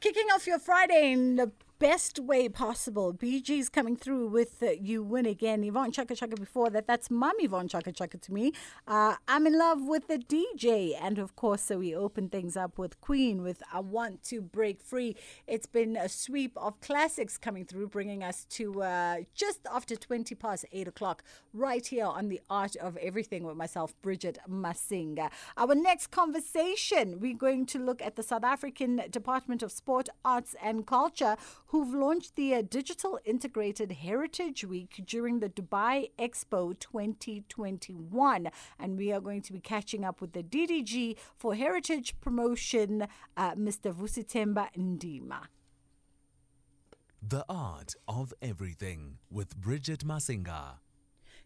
Kicking off your Friday in the best way possible. Bee Gees coming through with uh, You Win Again. Yvonne Chaka Chaka before that. That's Mum Yvonne Chaka Chaka to me. Uh, I'm in love with the DJ. And of course, so we open things up with Queen with I Want to Break Free. It's been a sweep of classics coming through, bringing us to uh, just after 20 past 8 o'clock, right here on The Art of Everything with myself, Bridget Masinga. Our next conversation, we're going to look at the South African Department of Sport, Arts and Culture who've launched the uh, Digital Integrated Heritage Week during the Dubai Expo 2021. And we are going to be catching up with the DDG for Heritage Promotion, uh, Mr. Vusithemba Ndima. The Art of Everything with Bridget Masinga.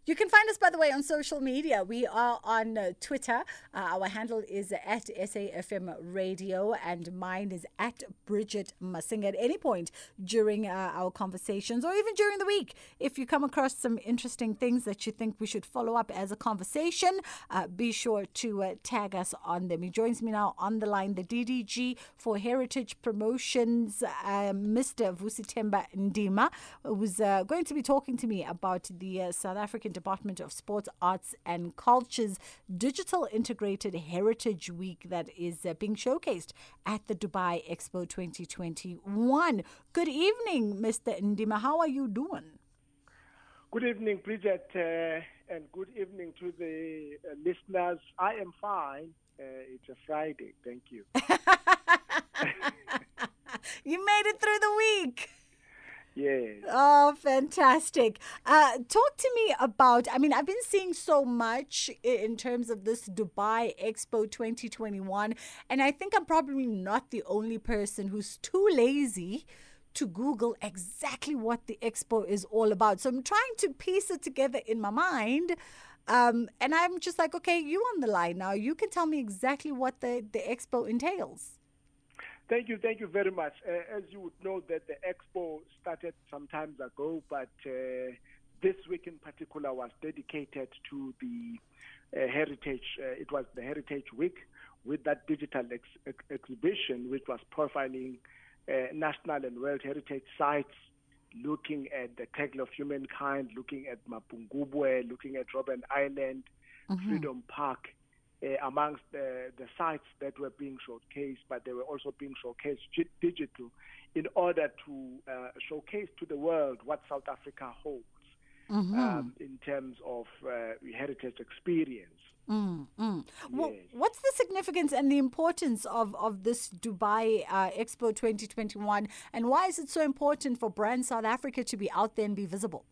You can find us, by the way, on social media. We are on uh, Twitter. Uh, our handle is at SAFM Radio, and mine is at Bridget Masinga. At any point during uh, our conversations, or even during the week, if you come across some interesting things that you think we should follow up as a conversation, uh, be sure to uh, tag us on them. He joins me now on the line, the DDG for Heritage Promotions, uh, Mr. Vusithemba Ndima, who's going to be talking to me about the South African Department of Sports, Arts and Culture's Digital Integrated Heritage Week that is uh, being showcased at the Dubai Expo 2021. Good evening, Mr. Ndima. How are you doing? Good evening, Bridget, uh, and good evening to the uh, listeners. I am fine. Uh, it's a Friday. Thank you. you made it through the week. Yes. Oh, fantastic. Uh, talk to me about, I mean, I've been seeing so much in terms of this Dubai Expo 2021, and I think I'm probably not the only person who's too lazy to Google exactly what the expo is all about. So I'm trying to piece it together in my mind. Um, and I'm just like, okay, you on the line now. You can tell me exactly what the, the expo entails. Thank you, thank you very much. Uh, as you would know, that the expo started some times ago, but uh, this week in particular was dedicated to the uh, heritage. Uh, it was the Heritage Week with that digital ex- ex- exhibition, which was profiling uh, national and world heritage sites, looking at the Temple of Humankind, looking at Mapungubwe, looking at Robben Island, mm-hmm. Freedom Park amongst the, the sites that were being showcased, but they were also being showcased digital in order to uh, showcase to the world what South Africa holds mm-hmm. um, in terms of uh, heritage experience. Mm, mm. Well, what's the significance and the importance of, of this Dubai uh, Expo 2021, and why is it so important for Brand South Africa to be out there and be visible?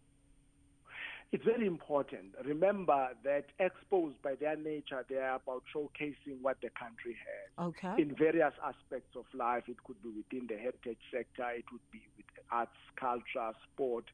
It's very important. Remember that expos, by their nature, they are about showcasing what the country has. Okay. In various aspects of life, it could be within the heritage sector, it would be with arts, culture, sport,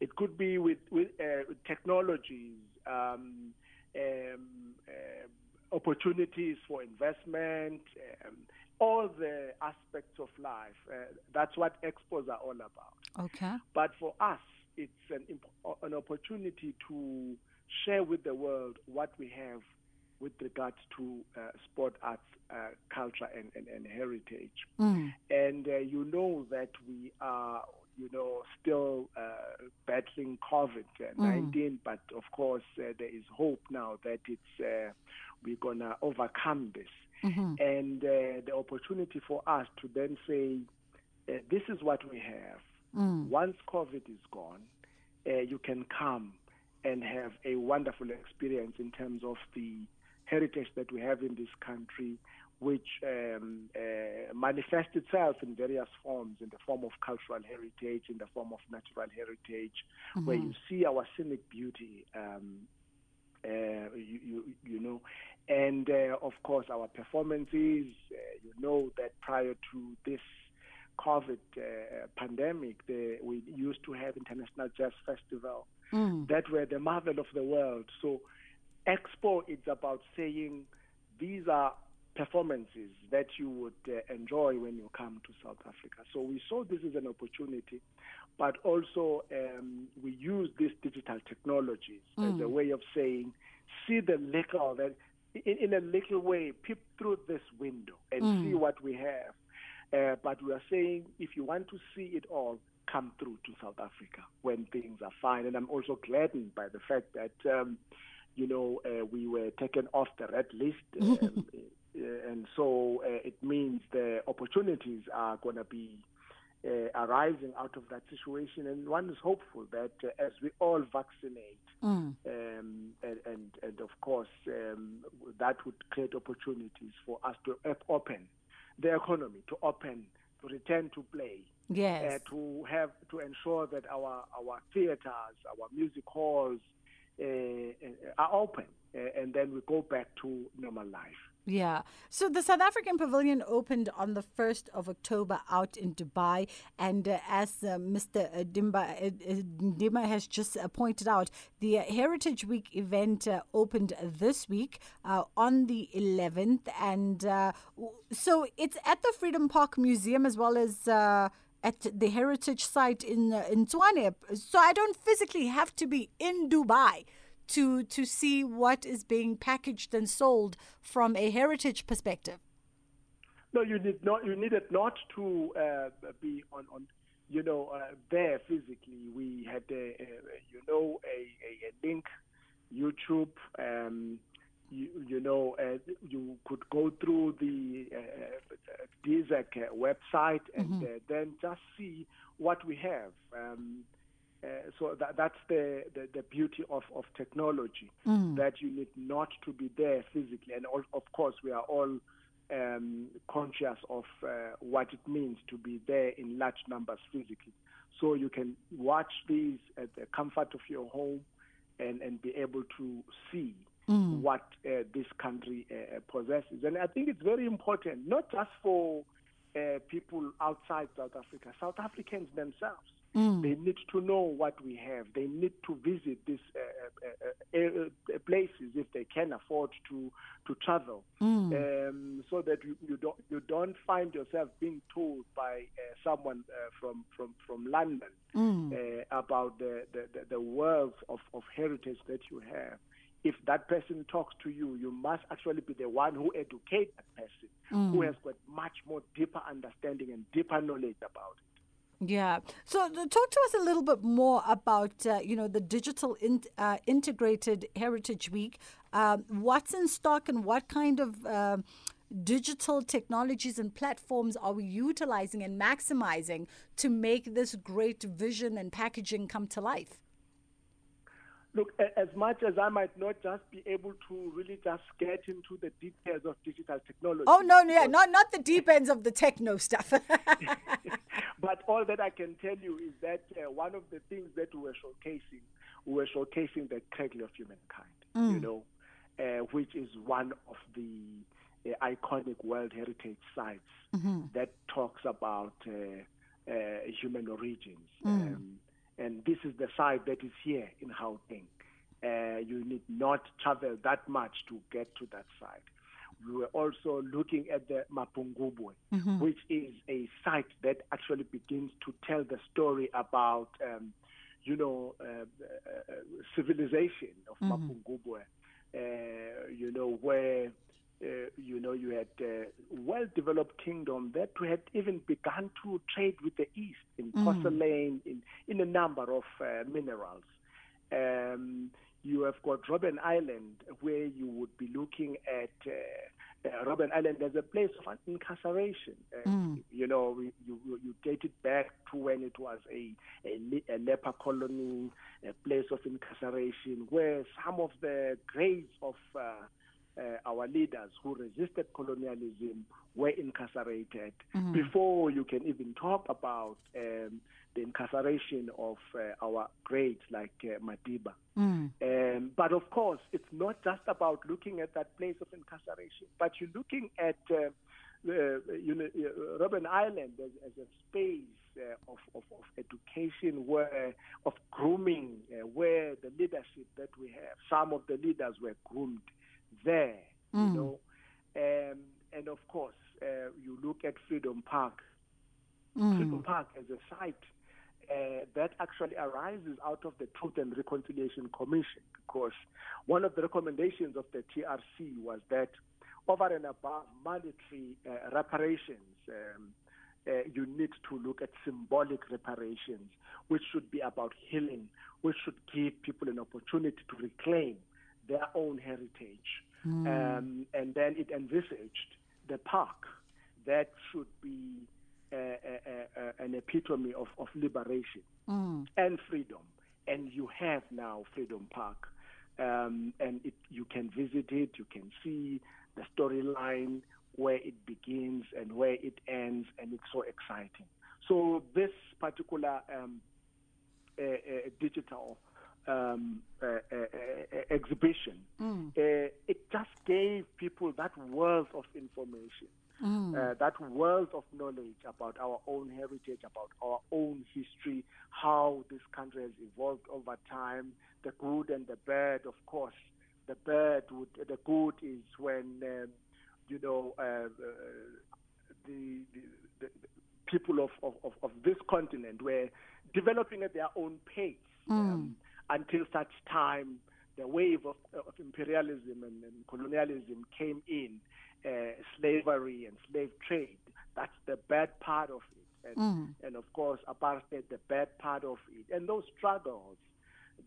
it could be with, with uh, technologies, um, um, uh, opportunities for investment, um, all the aspects of life. Uh, that's what expos are all about. Okay. But for us, it's an, an opportunity to share with the world what we have with regards to uh, sport, arts, uh, culture, and, and, and heritage. Mm. And uh, you know that we are, you know, still uh, battling COVID 19, mm. but of course, uh, there is hope now that it's uh, we're going to overcome this. Mm-hmm. And the opportunity for us to then say, this is what we have Mm. Once COVID is gone, uh, you can come and have a wonderful experience in terms of the heritage that we have in this country, which um, uh, manifests itself in various forms, in the form of cultural heritage, in the form of natural heritage, mm-hmm. where you see our scenic beauty. Um, uh, you, you, you, know, and uh, of course our performances. Uh, you know that prior to this COVID uh, pandemic, the, we used to have International Jazz Festival. Mm. That were the marvel of the world. So, Expo is about saying these are performances that you would uh, enjoy when you come to South Africa. So we saw this as an opportunity, but also um, we use these digital technologies mm. as a way of saying, see the little that in, in a little way, peep through this window and mm. see what we have Uh, but we are saying if you want to see it all, come through to South Africa when things are fine. And I'm also gladdened by the fact that, um, you know, uh, we were taken off the red list. Um, uh, and so uh, it means the opportunities are going to be uh, arising out of that situation. And one is hopeful that uh, as we all vaccinate, mm. um, and, and, and, of course, um, that would create opportunities for us to open the economy, to open, to return to play. Yes. Uh, to have to ensure that our our theaters, our music halls uh, uh, are open, uh, and then we go back to normal life. Yeah. So the South African Pavilion opened on the 1st of October out in Dubai. And uh, as uh, Mr. Dimba, uh, Dimba has just uh, pointed out, the Heritage Week event uh, opened this week uh, on the 11th. And so it's at the Freedom Park Museum as well as at the heritage site in uh, in Tshwane. So I don't physically have to be in Dubai to to see what is being packaged and sold from a heritage perspective? No, you need not. You needed not to uh, be on, on you know uh, there physically. We had a, a you know a, a, link, YouTube. Um, you, you know, uh, you could go through the uh, DSAC website and mm-hmm. uh, then just see what we have. Um, uh, so that, that's the, the, the, beauty of, of technology, mm. that you need not to be there physically. And all, of course, we are all um, conscious of uh, what it means to be there in large numbers physically. So you can watch these at the comfort of your home and, and be able to see mm. what uh, this country uh, possesses. And I think it's very important, not just for uh, people outside South Africa, South Africans themselves Mm. They need to know what we have. They need to visit these uh, uh, uh, uh places if they can afford to to travel, mm. um, so that you, you, don't you don't find yourself being told by uh, someone uh, from from from London mm. about the, the the wealth of, of heritage that you have if that person talks to you, you must actually be the one who educates that person, mm. who has got much more deeper understanding and deeper knowledge about it. Yeah. So talk to us a little bit more about uh, you know the digital in, uh, integrated Heritage Week. Um, what's in stock and what kind of uh, digital technologies and platforms are we utilizing and maximizing to make this great vision and packaging come to life? Look, as much as I might not just be able to really just get into the details of digital technology. Oh no, no, yeah, not not the deep ends of the techno stuff. but all that I can tell you is that uh, one of the things that we were showcasing, we were showcasing the cradle of humankind. Mm. You know, uh, which is one of the uh, iconic World Heritage sites mm-hmm. that talks about uh, uh, human origins. Mm. Um, and this is the site that is here in Gauteng. Uh, you need not travel that much to get to that site. We were also looking at the Mapungubwe, mm-hmm. which is a site that actually begins to tell the story about, um, you know, uh, uh, civilization of mm-hmm. Mapungubwe. Uh, you know, where uh, you know, you had a well-developed kingdom that had even begun to trade with the East in mm. porcelain, in, in a number of uh, minerals. Um, you have got Robben Island, where you would be looking at uh, uh, Robben Island as a place of incarceration. Uh, mm. You know, you, you date it back to when it was a, a, a leper colony, a place of incarceration, where some of the graves of uh, uh, our leaders who resisted colonialism were incarcerated mm-hmm. before you can even talk about um, the incarceration of uh, our greats like uh, Madiba. Mm. Um, but of course, it's not just about looking at that place of incarceration, but you're looking at uh, you know, uh, Robben Island as, as a space uh, of, of, of, education, where of grooming, uh, where the leadership that we have, some of the leaders were groomed there, mm. you know. Um, and of course, uh, you look at Freedom Park. Mm. Freedom Park as a site uh, that actually arises out of the Truth and Reconciliation Commission, because one of the recommendations of the TRC was that over and above monetary uh, reparations, um, uh, you need to look at symbolic reparations, which should be about healing, which should give people an opportunity to reclaim their own heritage. Um, and then it envisaged the park that should be uh, uh, uh, an epitome of, of liberation and freedom. And you have now Freedom Park. Um, and it, you can visit it, you can see the storyline, where it begins and where it ends, and it's so exciting. So, this particular um, uh, uh, digital um, uh, uh, uh, exhibition, uh, it just gave people that wealth of information, uh, that wealth of knowledge about our own heritage, about our own history, how this country has evolved over time, the good and the bad, of course. The bad, would, the good is when um, you know uh, uh, the, the, the people of, of, of, this continent were developing at their own pace. Um, until such time the wave of, of imperialism and, and colonialism came in, uh, slavery and slave trade. That's the bad part of it. And, and of course, apartheid, the bad part of it. And those struggles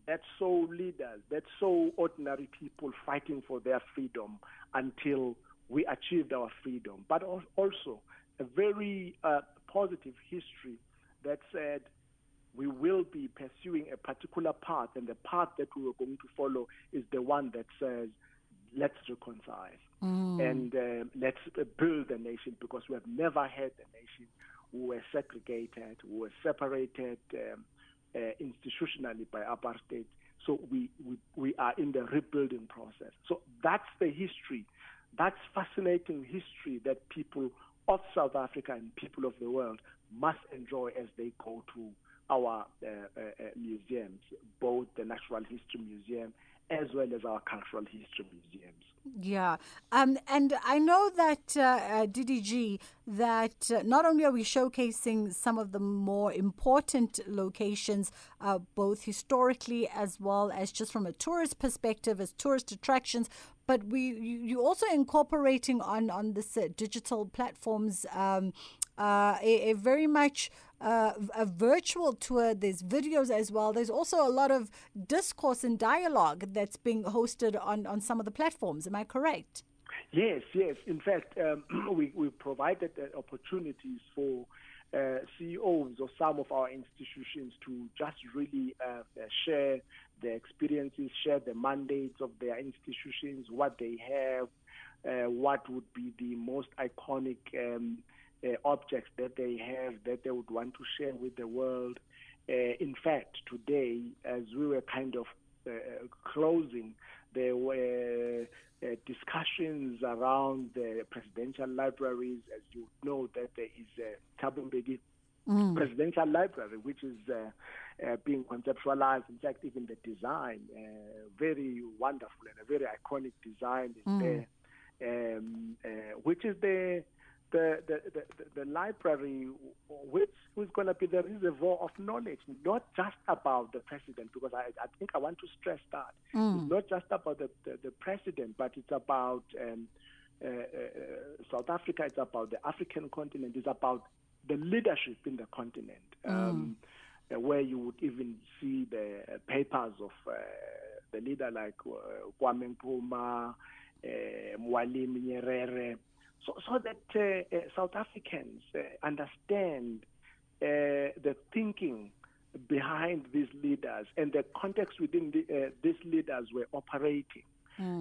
that saw leaders, that saw ordinary people fighting for their freedom until we achieved our freedom. But also a very uh, positive history that said we will be pursuing a particular path, and the path that we are going to follow is the one that says, let's reconcile and uh, let's uh, build a nation because we have never had a nation who were segregated, who were separated um, uh, institutionally by apartheid. So we, we, we are in the rebuilding process. So that's the history. That's fascinating history that people of South Africa and people of the world must enjoy as they go to our uh, uh, uh, museums, both the Natural History Museum as well as our Cultural History Museums. Yeah, um, and I know that uh, DDG that uh, not only are we showcasing some of the more important locations, uh, both historically as well as just from a tourist perspective, as tourist attractions, but we you, you also incorporating on on this uh, digital platforms um, a, a very much uh, a virtual tour. There's videos as well. There's also a lot of discourse and dialogue that's being hosted on, on some of the platforms. Am I correct? Yes, yes. In fact, um, we, we provided uh, opportunities for uh, CEOs of some of our institutions to just really uh, uh, share their experiences, share the mandates of their institutions, what they have, uh, what would be the most iconic um, uh, objects that they have that they would want to share with the world. Uh, in fact, today, as we were kind of uh, closing, there were uh, discussions around the presidential libraries. As you know, that there is a Thabo Mbeki presidential library, which is uh, uh, being conceptualized. In fact, even the design, uh, very wonderful and a very iconic design is there, um, uh, which is the the, the, the, the library, which is going to be the reservoir of knowledge, not just about the president, because I, I think I want to stress that. It's not just about the, the, the president, but it's about um, uh, uh, South Africa, it's about the African continent, it's about the leadership in the continent, um, uh, where you would even see the papers of uh, the leader like uh, Kwame Nkrumah, uh, Mwalimu Nyerere, so, so that uh, uh, South Africans uh, understand uh, the thinking behind these leaders and the context within the, uh, these leaders were operating.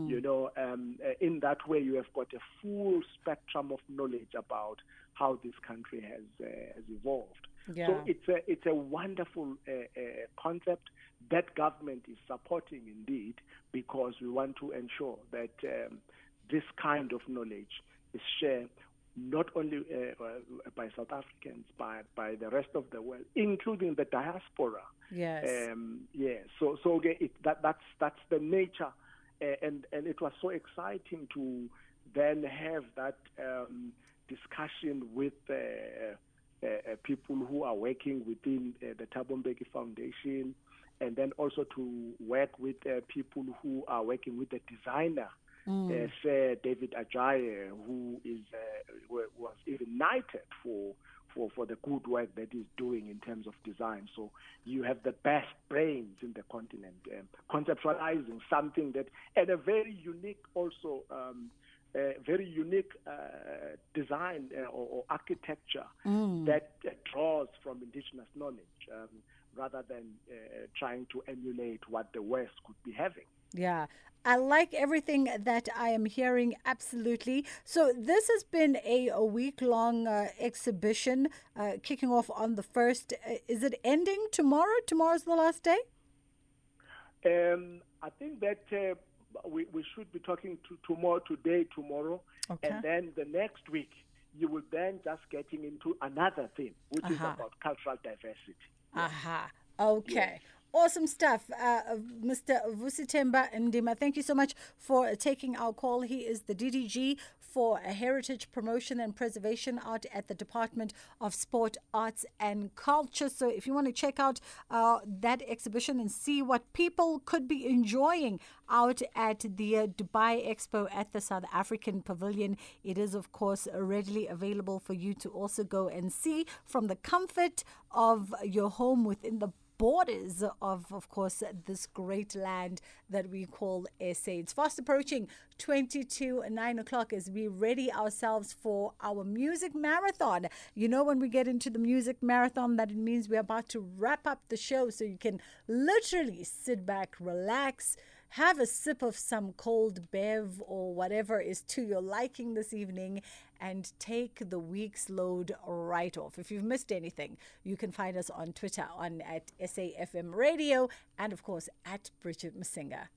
You know, um, uh, in that way, you have got a full spectrum of knowledge about how this country has uh, has evolved. Yeah. So it's a it's a wonderful uh, uh, concept that government is supporting indeed because we want to ensure that um, this kind of knowledge is shared not only uh, uh, by South Africans but by the rest of the world, including the diaspora. Yes. Um, yeah. So so okay, it, that that's that's the nature, uh, and and it was so exciting to then have that um, discussion with. Uh, uh, uh, people who are working within uh, the Thabo Mbeki Foundation, and then also to work with uh, people who are working with the designer, uh, Sir David Adjaye, who is uh, was even knighted for for, for the good work that he's doing in terms of design. So you have the best brains in the continent um, conceptualizing something that, and a very unique also. Um, very unique uh, design uh, or, or, architecture mm. that draws from indigenous knowledge um, rather than uh, trying to emulate what the West could be having. Yeah. I like everything that I am hearing, absolutely. So, this has been a, a week long uh, exhibition uh, kicking off on the first. Uh, is it ending tomorrow? Tomorrow's the last day? Um, I think that uh, we, we should be talking to tomorrow, today, tomorrow, okay. and then the next week you will then just getting into another theme, which uh-huh. is about cultural diversity. Aha. Uh-huh. Okay. Yes. Awesome stuff, uh, Mr. Vusithemba Ndima. Thank you so much for taking our call. He is the DDG for Heritage Promotion and Preservation out at the Department of Sport, Arts and Culture. So if you want to check out uh, that exhibition and see what people could be enjoying out at the uh, Dubai Expo at the South African Pavilion, it is, of course, readily available for you to also go and see from the comfort of your home within the borders of, of course, this great land that we call SA. It's fast approaching 22 9 o'clock as we ready ourselves for our music marathon. You know, when we get into the music marathon, that it means we're about to wrap up the show so you can literally sit back, relax have a sip of some cold bev or whatever is to your liking this evening and take the week's load right off. If you've missed anything, you can find us on Twitter on at SAFM Radio and of course at Bridget Masinga.